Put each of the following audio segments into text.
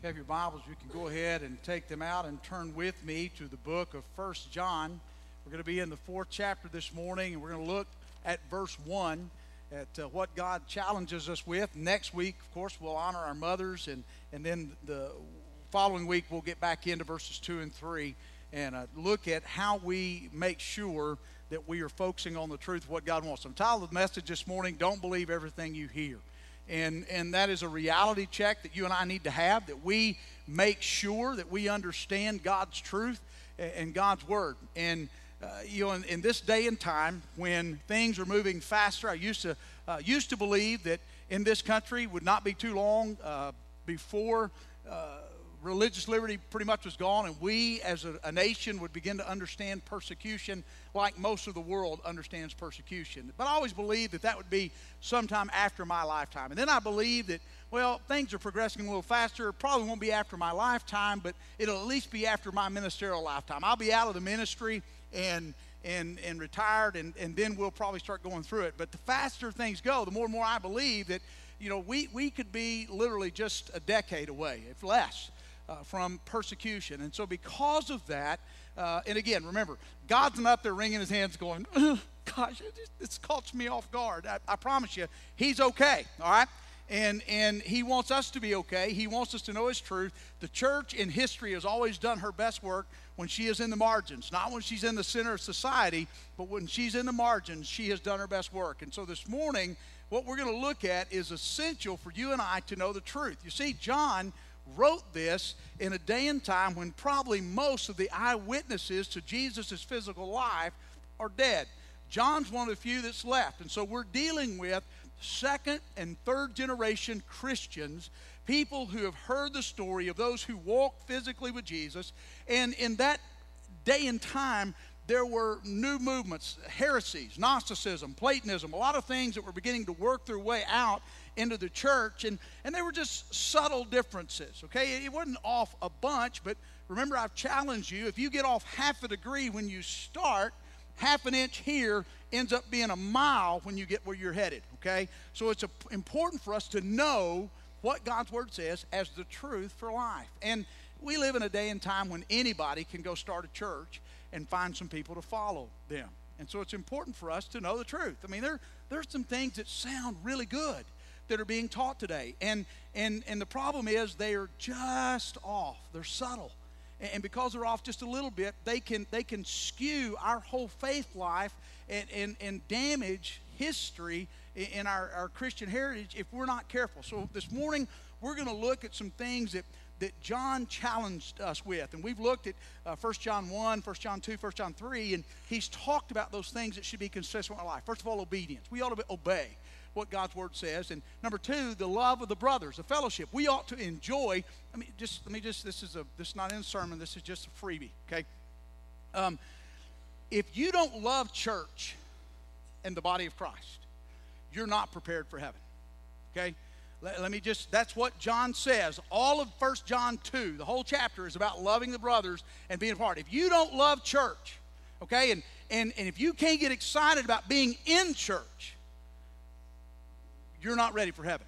you have your Bibles, you can go ahead and take them out and turn with me to the book of First John. We're going to be in the fourth chapter this morning, and we're going to look at verse 1 at uh, what God challenges us with. Next week, of course, we'll honor our mothers, and, and then the following week, we'll get back into verses 2 and 3 and uh, look at how we make sure that we are focusing on the truth of what God wants. I'm titled the message this morning, Don't Believe Everything You Hear. And, and that is a reality check that you and I need to have, that we make sure that we understand God's truth and God's Word. And, uh, you know, in, in, this day and time when things are moving faster, I used to, uh, used to believe that in this country would not be too long uh, before uh, religious liberty pretty much was gone, and we as a, a, nation would begin to understand persecution like most of the world understands persecution. But I always believed that that would be sometime after my lifetime. And then I believed that, well, things are progressing a little faster. It probably won't be after my lifetime, but it'll at least be after my ministerial lifetime. I'll be out of the ministry and and, and retired, and, and then we'll probably start going through it. But the faster things go, the more and more I believe that, you know, we, we could be literally just a decade away, if less, uh, from persecution. And so, because of that, uh, and again, remember, God's not up there wringing his hands going, gosh, it's caught me off guard. I, I promise you, he's okay, all right? and and he wants us to be okay he wants us to know his truth the church in history has always done her best work when she is in the margins not when she's in the center of society but when she's in the margins she has done her best work and so this morning what we're going to look at is essential for you and i to know the truth you see john wrote this in a day and time when probably most of the eyewitnesses to Jesus' physical life are dead. John's one of the few that's left. And so we're dealing with second and third generation Christians, people who have heard the story of those who walked physically with Jesus. And in that day and time, there were new movements, heresies, Gnosticism, Platonism, a lot of things that were beginning to work their way out into the church, and, and they were just subtle differences, okay? It wasn't off a bunch, but remember, I've challenged you if you get off half a degree when you start, half an inch here ends up being a mile when you get where you're headed, okay? So it's a, important for us to know what God's Word says as the truth for life. And we live in a day and time when anybody can go start a church and find some people to follow them. And so it's important for us to know the truth. I mean, there, there's some things that sound really good that are being taught today. And, and, and the problem is they are just off, they're subtle. And, because they're off just a little bit, they can, they can skew our whole faith life and, and, and damage history in our, our Christian heritage if we're not careful. So this morning, we're going to look at some things that, that John challenged us with. And we've looked at uh, 1 John 1, 1 John 2, 1 John 3, and he's talked about those things that should be consistent with our life. First of all, obedience. We ought to obey what God's word says. And number two, the love of the brothers, the fellowship. We ought to enjoy. I mean, just let me just this is a this is not in a sermon. This is just a freebie. Okay. Um, if you don't love church and the body of Christ, you're not prepared for heaven. Okay. Let, let me just that's what John says. All of First John 2, the whole chapter is about loving the brothers and being a part. If you don't love church, okay, and and, and if you can't get excited about being in church, you're not ready for heaven.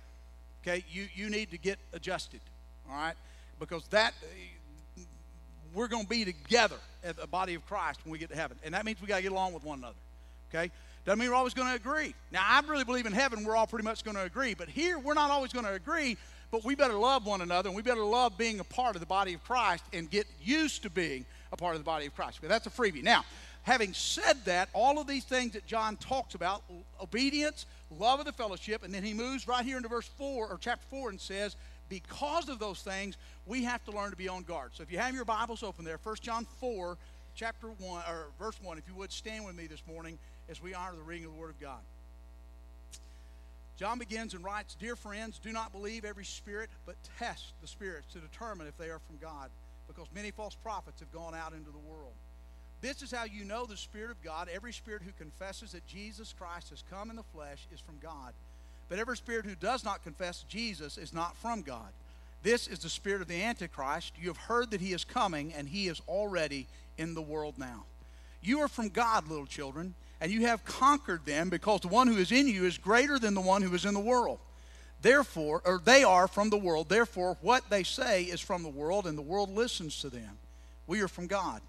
Okay? You, you need to get adjusted. All right? Because that, we're going to be together at the body of Christ when we get to heaven. And that means we got to get along with one another. Okay? Doesn't mean we're always going to agree. Now, I really believe in heaven, we're all pretty much going to agree. But here, we're not always going to agree, but we better love one another and we better love being a part of the body of Christ and get used to being a part of the body of Christ. Okay, that's a freebie. Now, having said that, all of these things that John talks about obedience, love of the fellowship, and then he moves right here into verse 4 or chapter 4 and says, because of those things, we have to learn to be on guard. So if you have your Bibles open there, 1 John 4, chapter 1, or verse 1, if you would stand with me this morning as we honor the reading of the Word of God. John begins and writes, Dear friends, do not believe every spirit, but test the spirits to determine if they are from God, because many false prophets have gone out into the world. This is how you know the Spirit of God. Every spirit who confesses that Jesus Christ has come in the flesh is from God. But every spirit who does not confess Jesus is not from God. This is the spirit of the Antichrist. You have heard that he is coming, and he is already in the world now. You are from God, little children, and you have conquered them because the one who is in you is greater than the one who is in the world. Therefore, or they are from the world. Therefore, what they say is from the world, and the world listens to them. We are from God.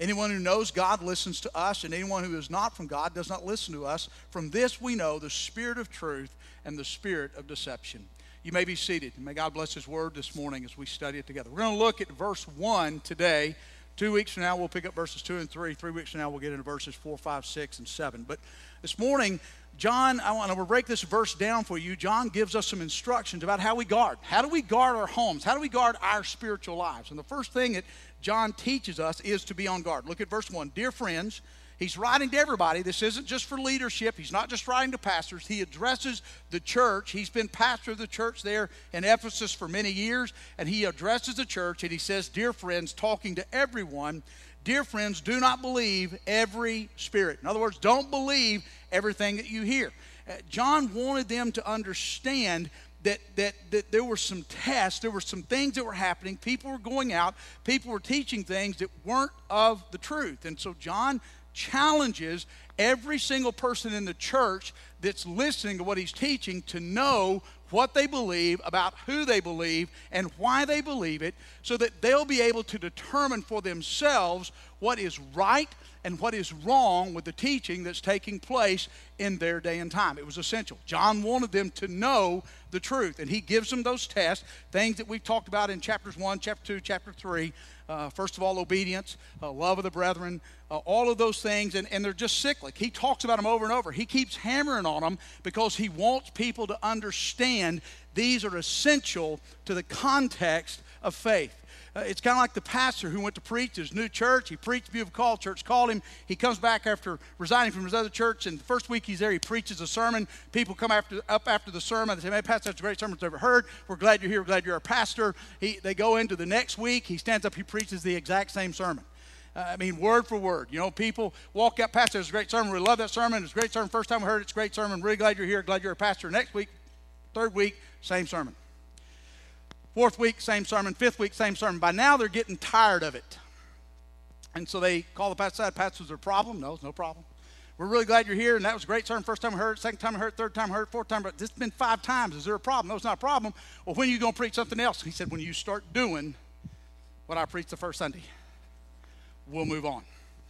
Anyone who knows God listens to us, and anyone who is not from God does not listen to us. From this we know the spirit of truth and the spirit of deception. You may be seated. May God bless His word this morning as we study it together. We're going to look at verse 1 today. Two weeks from now, we'll pick up verses 2 and 3. Three weeks from now, we'll get into verses 4, 5, 6, and 7. But this morning, John, I want to break this verse down for you. John gives us some instructions about how we guard. How do we guard our homes? How do we guard our spiritual lives? And the first thing that John teaches us is to be on guard. Look at verse 1. Dear friends, he's writing to everybody. This isn't just for leadership. He's not just writing to pastors. He addresses the church. He's been pastor of the church there in Ephesus for many years, and he addresses the church and he says, Dear friends, talking to everyone, dear friends, do not believe every spirit. In other words, don't believe everything that you hear. Uh, John wanted them to understand that, that, that there were some tests, there were some things that were happening. People were going out, people were teaching things that weren't of the truth. And so John challenges every single person in the church that's listening to what he's teaching to know what they believe, about who they believe, and why they believe it, so that they'll be able to determine for themselves what is right and what is wrong with the teaching that's taking place in their day and time. It was essential. John wanted them to know the truth, and he gives them those tests, things that we've talked about in chapters 1, chapter 2, chapter 3. Uh, first of all, obedience, uh, love of the brethren, uh, all of those things, and, and they're just cyclic. He talks about them over and over. He keeps hammering on them because he wants people to understand these are essential to the context of faith. Uh, it's kind of like the pastor who went to preach his new church. He preached Beautiful Call. Church called him. He comes back after resigning from his other church, and the first week he's there, he preaches a sermon. People come after, up after the sermon. They say, "Man, Pastor, that's a great sermon I've ever heard. We're glad you're here. We're glad you're a pastor." He, they go into the next week. He stands up. He preaches the exact same sermon. Uh, I mean, word for word. You know, people walk out, Pastor, it's a great sermon. We love that sermon. It's a great sermon. First time we heard it, it's a great sermon. Really glad you're here. Glad you're a pastor. Next week, third week, same sermon. Fourth week, same sermon. Fifth week, same sermon. By now, they're getting tired of it. And so they call the pastor aside. Pastor, was there a problem? No, it's no problem. We're really glad you're here, and that was a great sermon. First time I heard it, second time I heard it, third time I heard it, fourth time, but this has been five times. Is there a problem? No, it's not a problem. Well, when are you going to preach something else? He said, when you start doing what I preached the first Sunday, we'll move on.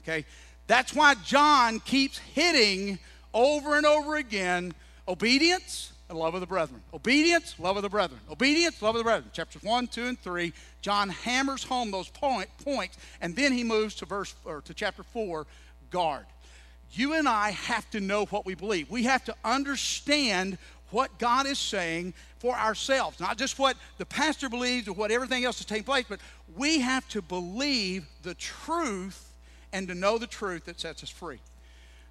Okay? That's why John keeps hitting over and over again obedience, and love of the brethren. Obedience, love of the brethren. Obedience, love of the brethren. Chapters 1, 2, and 3, John hammers home those point, points, and then he moves to verse or to chapter 4, guard. You and I have to know what we believe. We have to understand what God is saying for ourselves, not just what the pastor believes or what everything else is taking place, but we have to believe the truth and to know the truth that sets us free.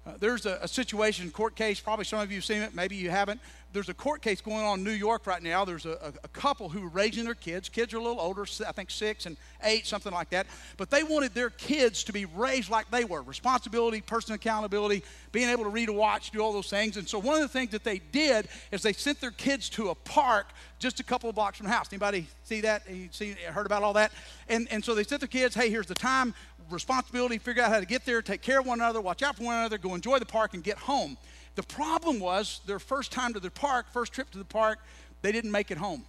Uh, there's a, a, situation, court case, probably some of you have seen it, maybe you haven't. There's a court case going on in New York right now. There's a, a, a, couple who are raising their kids. Kids are a little older, I think six and eight, something like that. But they wanted their kids to be raised like they were responsibility, personal accountability, being able to read and watch, do all those things. And so one of the things that they did is they sent their kids to a park just a couple of blocks from the house. Anybody see that? You see, heard about all that? And, and so they sent their kids, hey, here's the time responsibility, figure out how to get there, take care of one another, watch out for one another, go enjoy the park, and get home. The problem was their first time to the park, first trip to the park, they didn't make it home.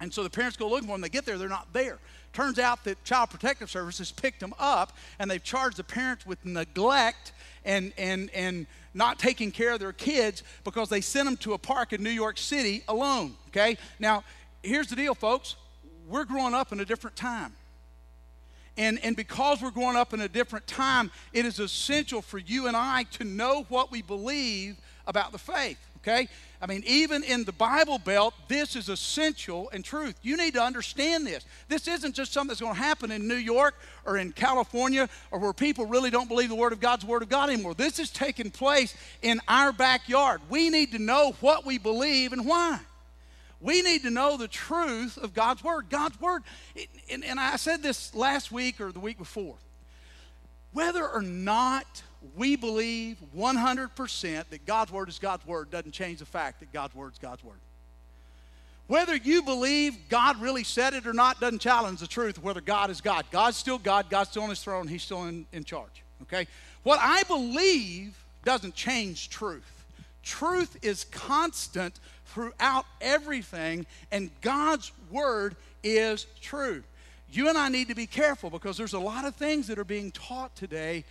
And so the parents go looking for them. They get there, they're not there. Turns out that Child Protective Services picked them up and they've charged the parents with neglect and, and, and not taking care of their kids because they sent them to a park in New York City alone. Okay? Now, here's the deal, folks. We're growing up in a different time. And, and because we're growing up in a different time, it is essential for you and I to know what we believe about the faith, okay? I mean, even in the Bible Belt, this is essential and truth. You need to understand this. This isn't just something that's going to happen in New York or in California or where people really don't believe the Word of God's Word of God anymore. This is taking place in our backyard. We need to know what we believe and why. We need to know the truth of God's Word. God's Word, and, and I said this last week or the week before. Whether or not we believe 100% that God's Word is God's Word doesn't change the fact that God's Word is God's Word. Whether you believe God really said it or not doesn't challenge the truth whether God is God. God's still God, God's still on his throne, he's still in, in charge. Okay? What I believe doesn't change truth. Truth is constant throughout everything, and God's word is true. You and I need to be careful because there's a lot of things that are being taught today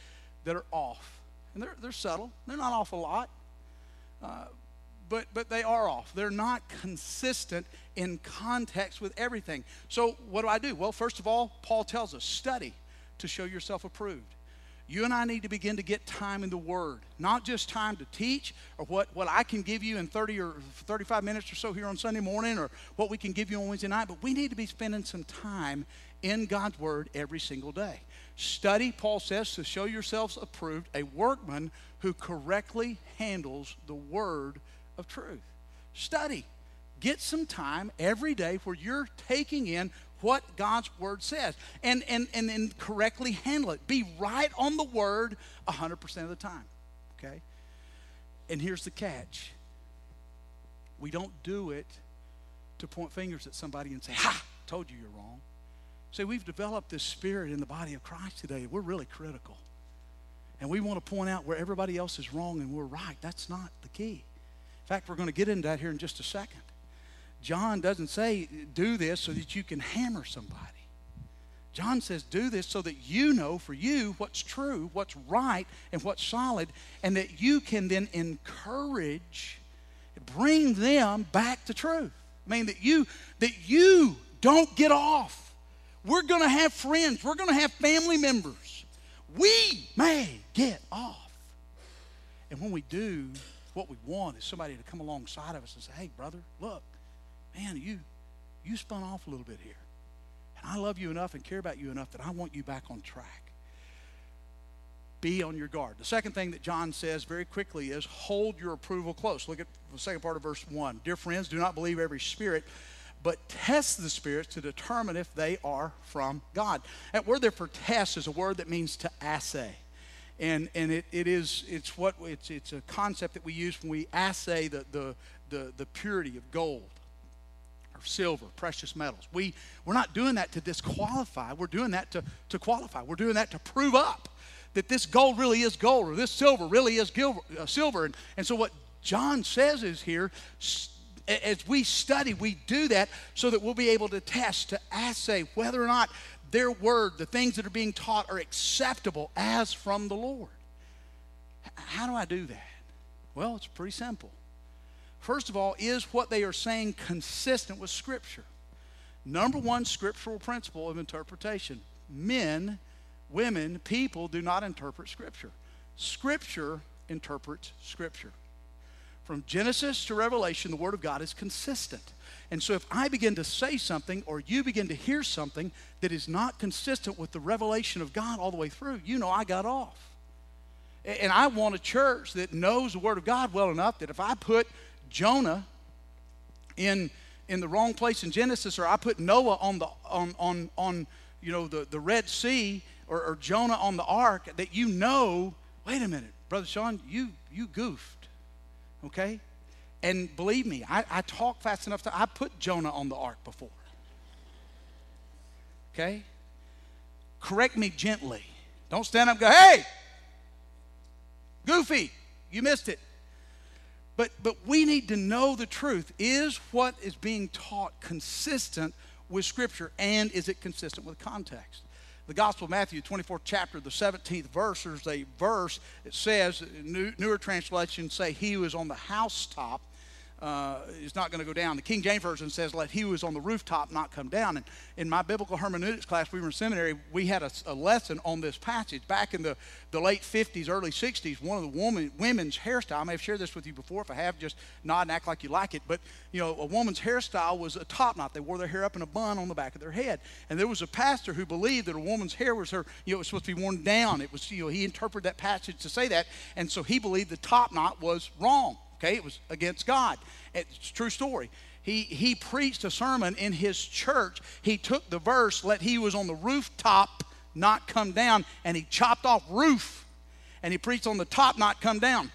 that are off. And they're, they're subtle, they're not off a lot. Uh, but, but they are off. They're not consistent in context with everything. So, what do I do? Well, first of all, Paul tells us study to show yourself approved. You and I need to begin to get time in the Word, not just time to teach or what, what I can give you in 30 or 35 minutes or so here on Sunday morning or what we can give you on Wednesday night, but we need to be spending some time in God's Word every single day. Study, Paul says, to show yourselves approved, a workman who correctly handles the Word of truth. Study. Get some time every day where you're taking in what God's word says and, and, and then correctly handle it. Be right on the word 100% of the time. Okay? And here's the catch we don't do it to point fingers at somebody and say, Ha, told you you're wrong. See, we've developed this spirit in the body of Christ today. We're really critical. And we want to point out where everybody else is wrong and we're right. That's not the key. In fact, we're going to get into that here in just a second. John doesn't say, do this so that you can hammer somebody. John says, do this so that you know for you what's true, what's right, and what's solid, and that you can then encourage, bring them back to truth. I mean, that you, that you don't get off. We're going to have friends, we're going to have family members. We may get off. And when we do, what we want is somebody to come alongside of us and say, hey, brother, look, man, you, you spun off a little bit here. And I love you enough and care about you enough that I want you back on track. Be on your guard. The second thing that John says very quickly is hold your approval close. Look at the second part of verse 1. Dear friends, do not believe every spirit, but test the spirits to determine if they are from God. That word there for test is a word that means to assay and and it, it is it's what it's it's a concept that we use when we assay the the the, the purity of gold or silver precious metals we we're not doing that to disqualify we're doing that to to qualify we're doing that to prove up that this gold really is gold or this silver really is gil, uh, silver and, and so what john says is here as we study we do that so that we'll be able to test to assay whether or not their word, the things that are being taught, are acceptable as from the Lord. How do I do that? Well, it's pretty simple. First of all, is what they are saying consistent with Scripture? Number one scriptural principle of interpretation men, women, people do not interpret Scripture. Scripture interprets Scripture. From Genesis to Revelation, the Word of God is consistent. And so if I begin to say something or you begin to hear something that is not consistent with the revelation of God all the way through, you know I got off. And I want a church that knows the Word of God well enough that if I put Jonah in, in the wrong place in Genesis or I put Noah on, the, on, on, on you know, the, the Red Sea or, or Jonah on the ark, that you know, wait a minute, Brother Sean, you, you goofed okay? And believe me, I, I talk fast enough to, I put Jonah on the ark before. Okay? Correct me gently. Don't stand up go, hey, goofy, you missed it. But, but we need to know the truth. Is what is being taught consistent with Scripture and is it consistent with context? the Gospel of Matthew, 24th chapter, the 17th verse, there's a verse that says, newer translations say, He who is on the housetop uh, is not going to go down. The King James Version says, let he who is on the rooftop not come down. And in my biblical hermeneutics class, we were in seminary, we had a, a, lesson on this passage. Back in the, the late 50s, early 60s, one of the woman, women's hairstyle, I may have shared this with you before. If I have, just nod and act like you like it. But, you know, a woman's hairstyle was a top knot. They wore their hair up in a bun on the back of their head. And there was a pastor who believed that a woman's hair was her, you know, it was supposed to be worn down. It was, you know, he interpreted that passage to say that. And so he believed the top knot was wrong. Okay, it was against God. It's true story. He, he preached a sermon in his church. He took the verse, let he was on the rooftop not come down, and he chopped off roof. And he preached on the top not come down.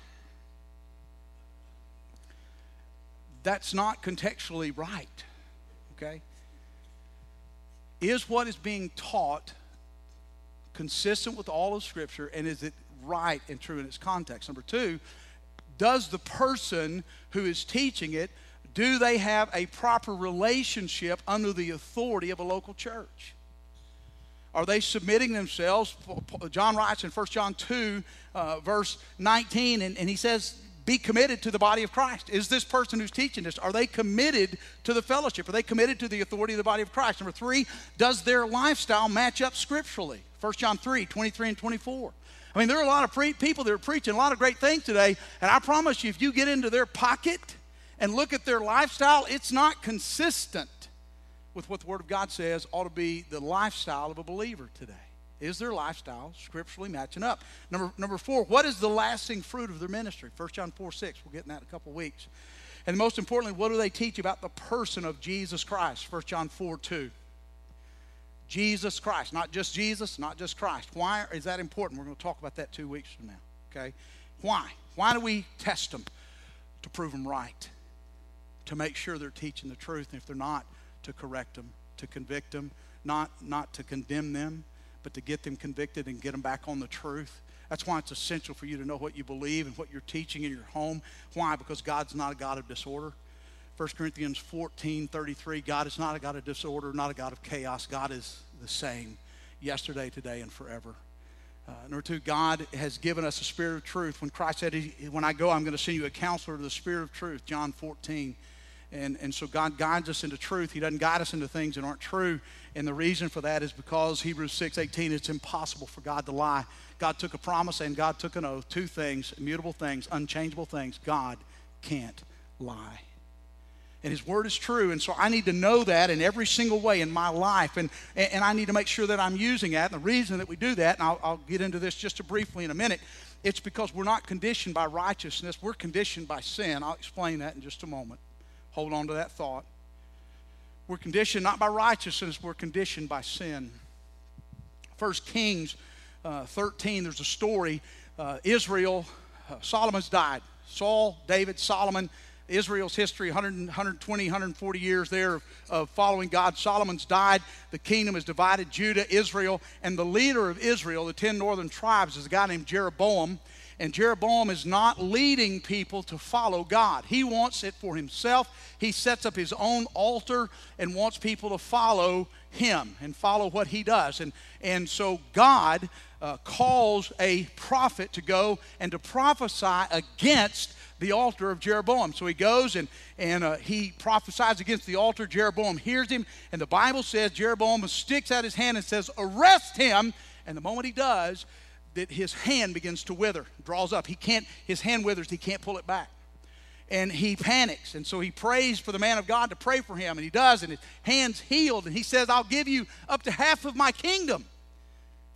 That's not contextually right. Okay? Is what is being taught consistent with all of Scripture, and is it right and true in its context? Number two, does the person who is teaching it do they have a proper relationship under the authority of a local church are they submitting themselves john writes in 1 john 2 uh, verse 19 and, and he says be committed to the body of Christ. Is this person who's teaching this, are they committed to the fellowship? Are they committed to the authority of the body of Christ? Number three, does their lifestyle match up scripturally? 1 John 3, 23 and 24. I mean, there are a lot of pre- people that are preaching a lot of great things today, and I promise you, if you get into their pocket and look at their lifestyle, it's not consistent with what the Word of God says ought to be the lifestyle of a believer today. Is their lifestyle scripturally matching up? Number, number four, what is the lasting fruit of their ministry? 1 John 4 6. We'll get in that in a couple weeks. And most importantly, what do they teach about the person of Jesus Christ? 1 John 4 2. Jesus Christ, not just Jesus, not just Christ. Why is that important? We're going to talk about that two weeks from now. Okay? Why? Why do we test them? To prove them right, to make sure they're teaching the truth, and if they're not, to correct them, to convict them, not, not to condemn them, but to get them convicted and get them back on the truth. That's why it's essential for you to know what you believe and what you're teaching in your home. Why? Because God's not a God of disorder. 1 Corinthians 14 33, God is not a God of disorder, not a God of chaos. God is the same yesterday, today, and forever. Uh, number two, God has given us a spirit of truth. When Christ said, When I go, I'm going to send you a counselor to the spirit of truth, John 14. And, and so God guides us into truth. He doesn't guide us into things that aren't true. And the reason for that is because Hebrews 6 18, it's impossible for God to lie. God took a promise and God took an oath. Two things, immutable things, unchangeable things. God can't lie. And His Word is true. And so I need to know that in every single way in my life. And, and I need to make sure that I'm using that. And the reason that we do that, and I'll, I'll get into this just briefly in a minute, it's because we're not conditioned by righteousness, we're conditioned by sin. I'll explain that in just a moment. Hold on to that thought. We're conditioned not by righteousness, we're conditioned by sin. First Kings uh, 13, there's a story. Uh, Israel, uh, Solomon's died. Saul, David, Solomon, Israel's history 100, 120, 140 years there of, following God. Solomon's died. The kingdom is divided Judah, Israel, and the leader of Israel, the 10 northern tribes, is a guy named Jeroboam. And Jeroboam is not leading people to follow God. He wants it for himself. He sets up his own altar and wants people to follow him and follow what he does. And, and so God uh, calls a prophet to go and to prophesy against the altar of Jeroboam. So he goes and, and uh, he prophesies against the altar. Jeroboam hears him, and the Bible says Jeroboam sticks out his hand and says, Arrest him. And the moment he does, that his hand begins to wither, draws up. He can't, his hand withers, he can't pull it back. And he panics. And so he prays for the man of God to pray for him. And he does, and his hand's healed. And he says, I'll give you up to half of my kingdom.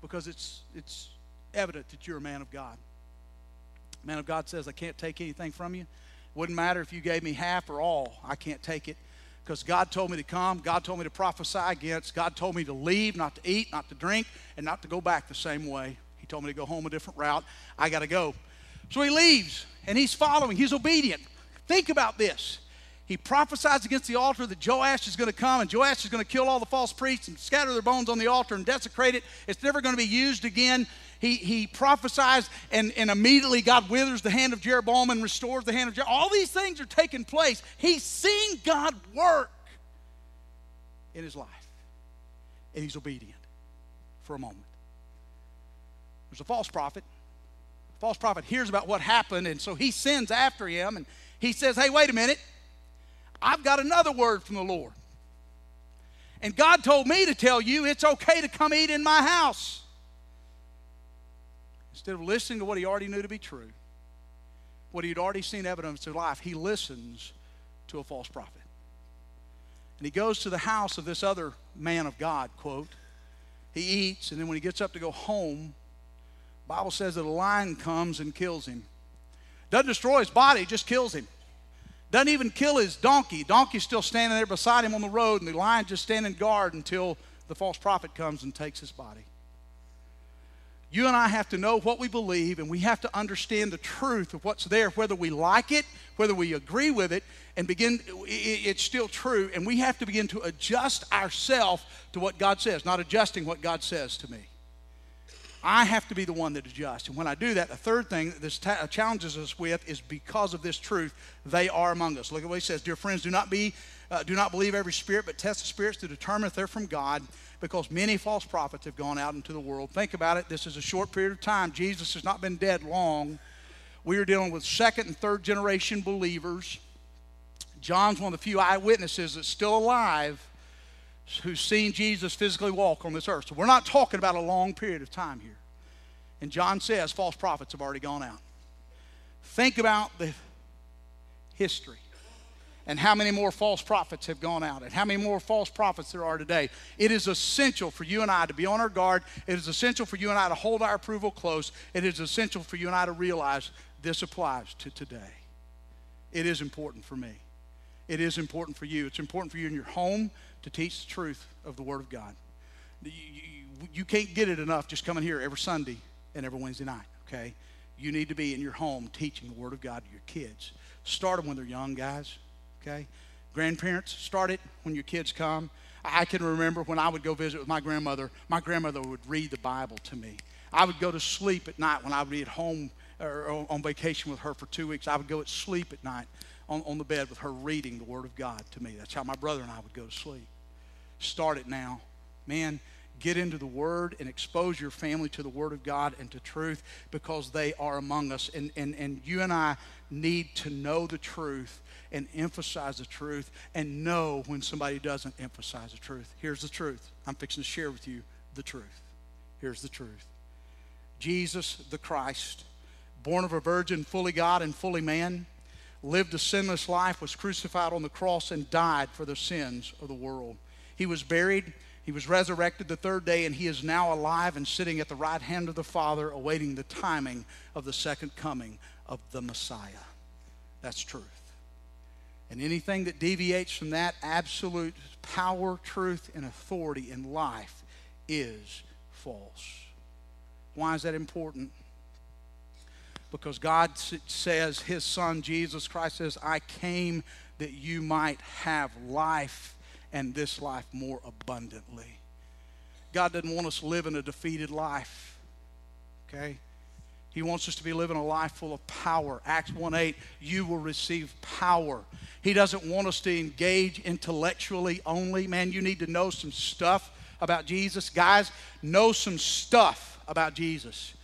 Because it's it's evident that you're a man of God. Man of God says, I can't take anything from you. Wouldn't matter if you gave me half or all. I can't take it because God told me to come. God told me to prophesy against. God told me to leave, not to eat, not to drink, and not to go back the same way. He told me to go home a different route. I got to go. So he leaves and he's following. He's obedient. Think about this. He prophesies against the altar that Joash is going to come and Joash is going to kill all the false priests and scatter their bones on the altar and desecrate it. It's never going to be used again. He, he prophesies and, and immediately God withers the hand of Jeroboam and restores the hand of Jeroboam. All these things are taking place. He's seen God work in his life and he's obedient for a moment. There's a false prophet. The false prophet hears about what happened, and so he sends after him, and he says, Hey, wait a minute. I've got another word from the Lord. And God told me to tell you it's okay to come eat in my house. Instead of listening to what he already knew to be true, what he'd already seen evidence of life, he listens to a false prophet. And he goes to the house of this other man of God, quote. He eats, and then when he gets up to go home, Bible says that a lion comes and kills him. Doesn't destroy his body, just kills him. Doesn't even kill his donkey. Donkey's still standing there beside him on the road, and the lion just standing guard until the false prophet comes and takes his body. You and I have to know what we believe, and we have to understand the truth of what's there, whether we like it, whether we agree with it, and begin, it's still true, and we have to begin to adjust ourselves to what God says, not adjusting what God says to me. I have to be the one that adjusts. And when I do that, the third thing that this ta- challenges us with is because of this truth, they are among us. Look at what he says Dear friends, do not be. Uh, do not believe every spirit, but test the spirits to determine if they're from God, because many false prophets have gone out into the world. Think about it. This is a short period of time. Jesus has not been dead long. We are dealing with second and third generation believers. John's one of the few eyewitnesses that's still alive who's seen Jesus physically walk on this earth. So we're not talking about a long period of time here. And John says false prophets have already gone out. Think about the history and how many more false prophets have gone out and how many more false prophets there are today. It is essential for you and I to be on our guard. It is essential for you and I to hold our approval close. It is essential for you and I to realize this applies to today. It is important for me. It is important for you. It's important for you in your home to teach the truth of the Word of God. You, you, you can't get it enough just coming here every Sunday and every Wednesday night, okay? You need to be in your home teaching the Word of God to your kids. Start them when they're young, guys, okay? Grandparents, start it when your kids come. I can remember when I would go visit with my grandmother, my grandmother would read the Bible to me. I would go to sleep at night when I would be at home or on vacation with her for two weeks. I would go to sleep at night on, on the bed with her reading the Word of God to me. That's how my brother and I would go to sleep. Start it now. Man, get into the Word and expose your family to the Word of God and to truth because they are among us. And, and, and you and I need to know the truth and emphasize the truth and know when somebody doesn't emphasize the truth. Here's the truth. I'm fixing to share with you the truth. Here's the truth Jesus the Christ, born of a virgin, fully God and fully man, lived a sinless life, was crucified on the cross, and died for the sins of the world. He was buried. He was resurrected the third day, and he is now alive and sitting at the right hand of the Father, awaiting the timing of the second coming of the Messiah. That's truth. And anything that deviates from that absolute power, truth, and authority in life is false. Why is that important? Because God says, His Son, Jesus Christ, says, I came that you might have life and this life more abundantly. God doesn't want us living a defeated life. Okay? He wants us to be living a life full of power. Acts 1 8, you will receive power. He doesn't want us to engage intellectually only. Man, you need to know some stuff about Jesus. Guys, know some stuff about Jesus.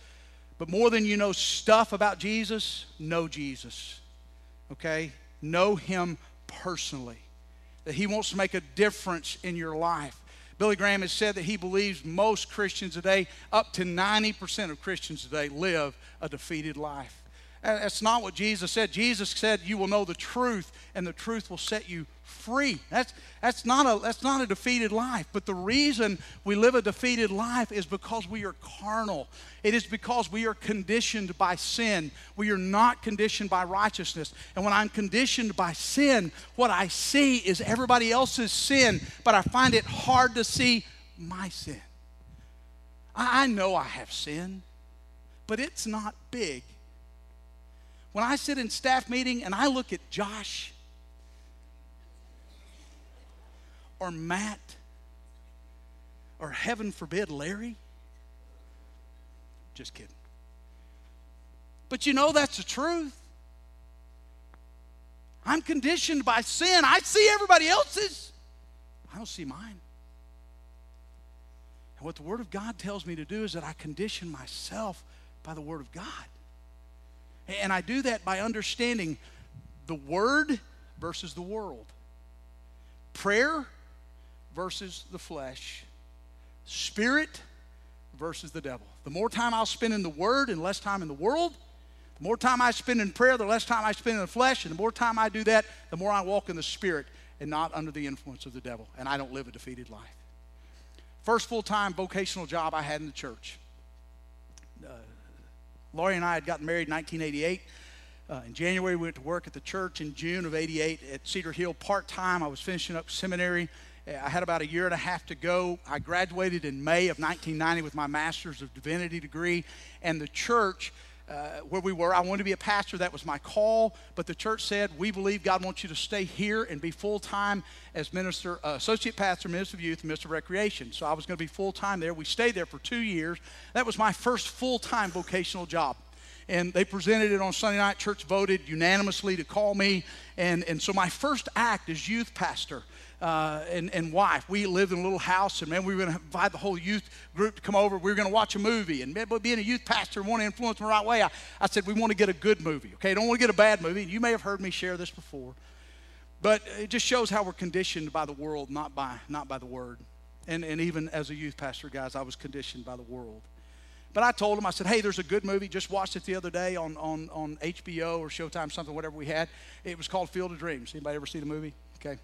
But more than you know stuff about Jesus, know Jesus. Okay? Know Him personally that He wants to make a difference in your life. Billy Graham has said that he believes most Christians today, up to 90% of Christians today, live a defeated life. That's not what Jesus said. Jesus said, You will know the truth, and the truth will set you free. That's, that's, not a, that's not a defeated life. But the reason we live a defeated life is because we are carnal. It is because we are conditioned by sin. We are not conditioned by righteousness. And when I'm conditioned by sin, what I see is everybody else's sin, but I find it hard to see my sin. I, I know I have sin, but it's not big when I sit in staff meeting and I look at Josh or Matt or heaven forbid Larry, just kidding. But you know that's the truth. I'm conditioned by sin. I see everybody else's, I don't see mine. And what the Word of God tells me to do is that I condition myself by the Word of God. And I do that by understanding the Word versus the world, prayer versus the flesh, spirit versus the devil. The more time I'll spend in the Word and less time in the world, the more time I spend in prayer, the less time I spend in the flesh, and the more time I do that, the more I walk in the Spirit and not under the influence of the devil, and I don't live a defeated life. First full time vocational job I had in the church. Uh, Laurie and I had gotten married in 1988. Uh, in January, we went to work at the church. In June of 88 at Cedar Hill part time, I was finishing up seminary. Uh, I had about a year and a half to go. I graduated in May of 1990 with my Master's of Divinity degree, and the church uh, where we were. I wanted to be a pastor. That was my call. But the church said, we believe God wants you to stay here and be full time as minister, uh, associate pastor, minister of youth, minister of recreation. So I was going to be full time there. We stayed there for two years. That was my first full time vocational job. And they presented it on Sunday night. Church voted unanimously to call me. And, and so my first act as youth pastor uh, and, and wife. We lived in a little house, and man, we were going to invite the whole youth group to come over. We were going to watch a movie. And man, being a youth pastor, and want to influence them the right way, I, I said, we want to get a good movie, okay? Don't want to get a bad movie. And you may have heard me share this before. But it just shows how we're conditioned by the world, not by, not by the word. And, and even as a youth pastor, guys, I was conditioned by the world. But I told him, I said, hey, there's a good movie. Just watched it the other day on, on, on HBO or Showtime, something, whatever we had. It was called Field of Dreams. Anybody ever see the movie? Okay.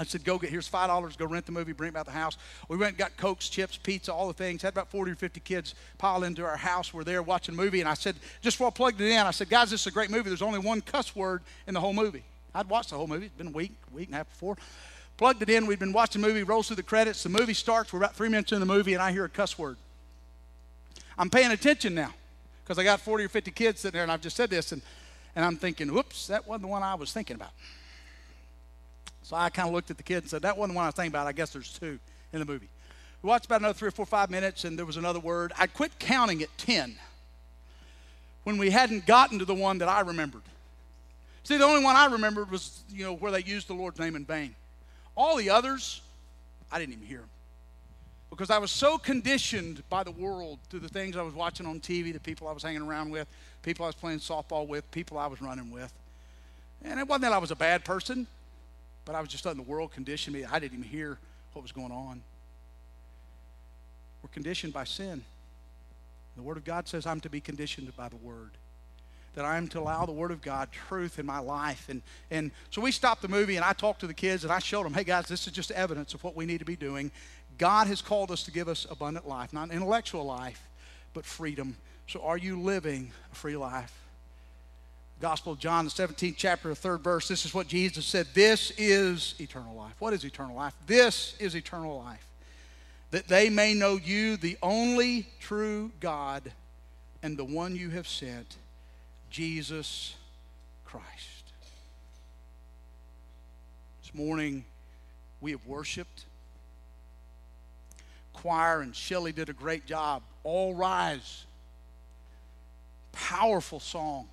I said, go get, here's $5, go rent the movie, bring it back to the house. We went and got Cokes, chips, pizza, all the things. Had about 40 or 50 kids pile into our house. We're there watching a movie. And I said, just before I plugged it in, I said, guys, this is a great movie. There's only one cuss word in the whole movie. I'd watched the whole movie. It's been a week, week and a half before. Plugged it in. We'd been watching the movie, rolls through the credits. The movie starts. We're about three minutes in the movie, and I hear a cuss word. I'm paying attention now because I got 40 or 50 kids sitting there, and I've just said this, and, and I'm thinking, whoops, that wasn't the one I was thinking about. So I kind of looked at the kid and said, That wasn't the one I was thinking about. I guess there's two in the movie. We watched about another three or four, five minutes, and there was another word. I quit counting at 10 when we hadn't gotten to the one that I remembered. See, the only one I remembered was, you know, where they used the Lord's name in vain. All the others, I didn't even hear them. Because I was so conditioned by the world through the things I was watching on TV, the people I was hanging around with, people I was playing softball with, people I was running with. And it wasn't that I was a bad person. But I was just letting the world condition me. I didn't even hear what was going on. We're conditioned by sin. The Word of God says I'm to be conditioned by the Word. That I'm to allow the Word of God truth in my life. And, and so we stopped the movie and I talked to the kids and I showed them, hey guys, this is just evidence of what we need to be doing. God has called us to give us abundant life, not intellectual life, but freedom. So are you living a free life? Gospel of John, the 17th chapter, the third verse, this is what Jesus said. This is eternal life. What is eternal life? This is eternal life. That they may know you, the only true God, and the one you have sent, Jesus Christ. This morning, we have worshiped. Choir and Shelly did a great job. All rise. Powerful song.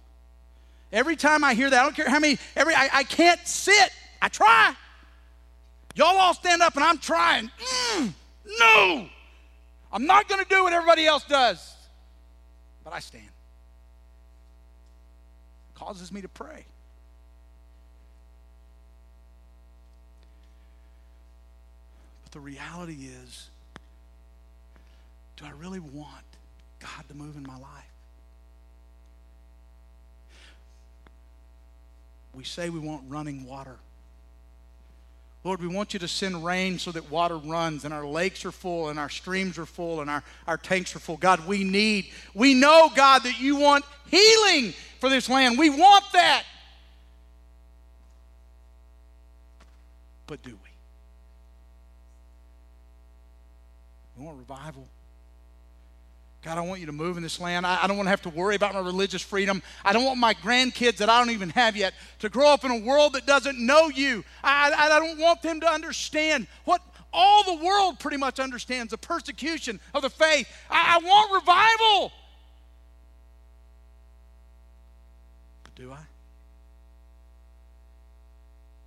Every time I hear that, I don't care how many, every I, I can't sit. I try. Y'all all stand up and I'm trying. Mm, no. I'm not going to do what everybody else does. But I stand. It causes me to pray. But the reality is, do I really want God to move in my life? We say we want running water. Lord, we want you to send rain so that water runs and our lakes are full and our streams are full and our, our tanks are full. God, we need, we know, God, that you want healing for this land. We want that. But do we? We want revival. God, I want you to move in this land. I, I, don't want to have to worry about my religious freedom. I don't want my grandkids that I don't even have yet to grow up in a world that doesn't know you. I, I, don't want them to understand what all the world pretty much understands the persecution of the faith. I, I want revival. But do I?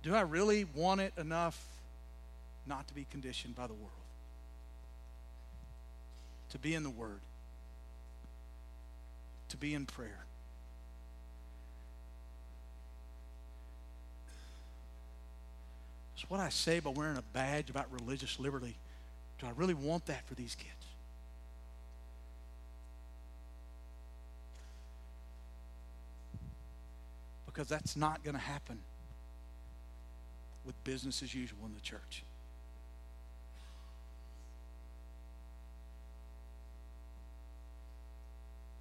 Do I really want it enough not to be conditioned by the world? To be in the Word to be in prayer. It's what I say by wearing a badge about religious liberty. Do I really want that for these kids? Because that's not going to happen with business as usual in the church.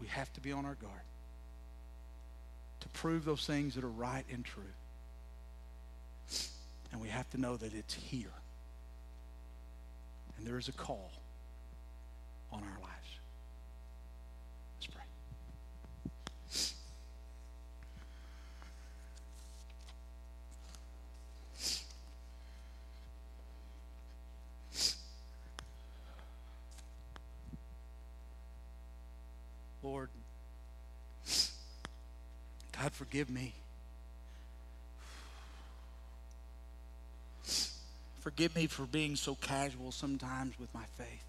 We have to be on our guard to prove those things that are right and true. And we have to know that it's here. And there is a call on our lives. Let's pray. Lord, God, forgive me. Forgive me for being so casual sometimes with my faith.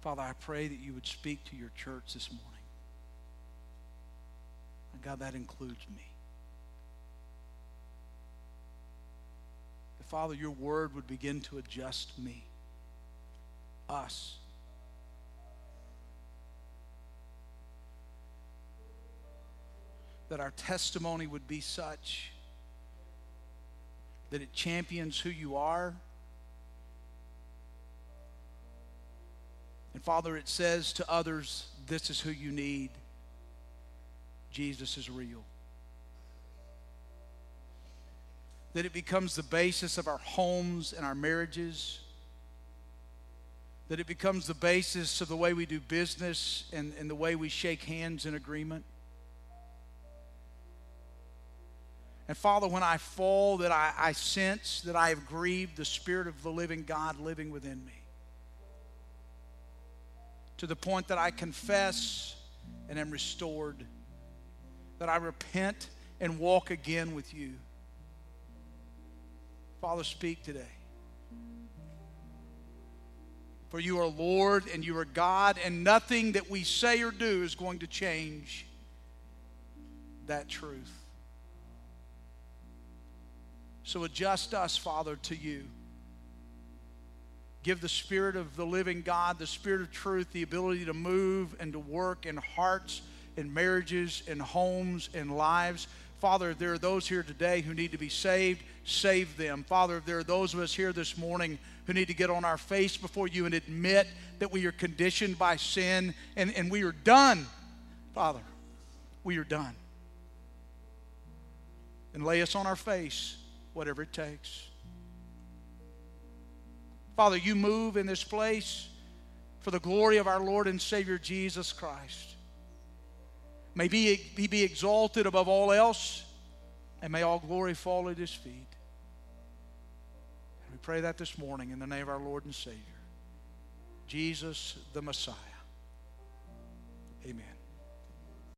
Father, I pray that you would speak to your church this morning. And God, that includes me. Father, your word would begin to adjust me, us. That our testimony would be such that it champions who you are And Father, it says to others, this is who you need. Jesus is real. That it becomes the basis of our homes and our marriages. That it becomes the basis of the way we do business and, and the way we shake hands in agreement. And Father, when I fall, that I, I sense that I have grieved the Spirit of the living God living within me to the point that I confess and am restored, that I repent and walk again with you. Father, speak today. For you are Lord and you are God, and nothing that we say or do is going to change that truth. So adjust us, Father, to you. Give the Spirit of the living God, the Spirit of truth, the ability to move and to work in hearts, in marriages, in homes, in lives. Father, there are those here today who need to be saved, save them. Father, there are those of us here this morning who need to get on our face before you and admit that we are conditioned by sin and, and we are done, Father, we are done. And lay us on our face, whatever it takes. Father, you move in this place for the glory of our Lord and Savior Jesus Christ. May he be exalted above all else, and may all glory fall at his feet. And we pray that this morning in the name of our Lord and Savior, Jesus the Messiah. Amen.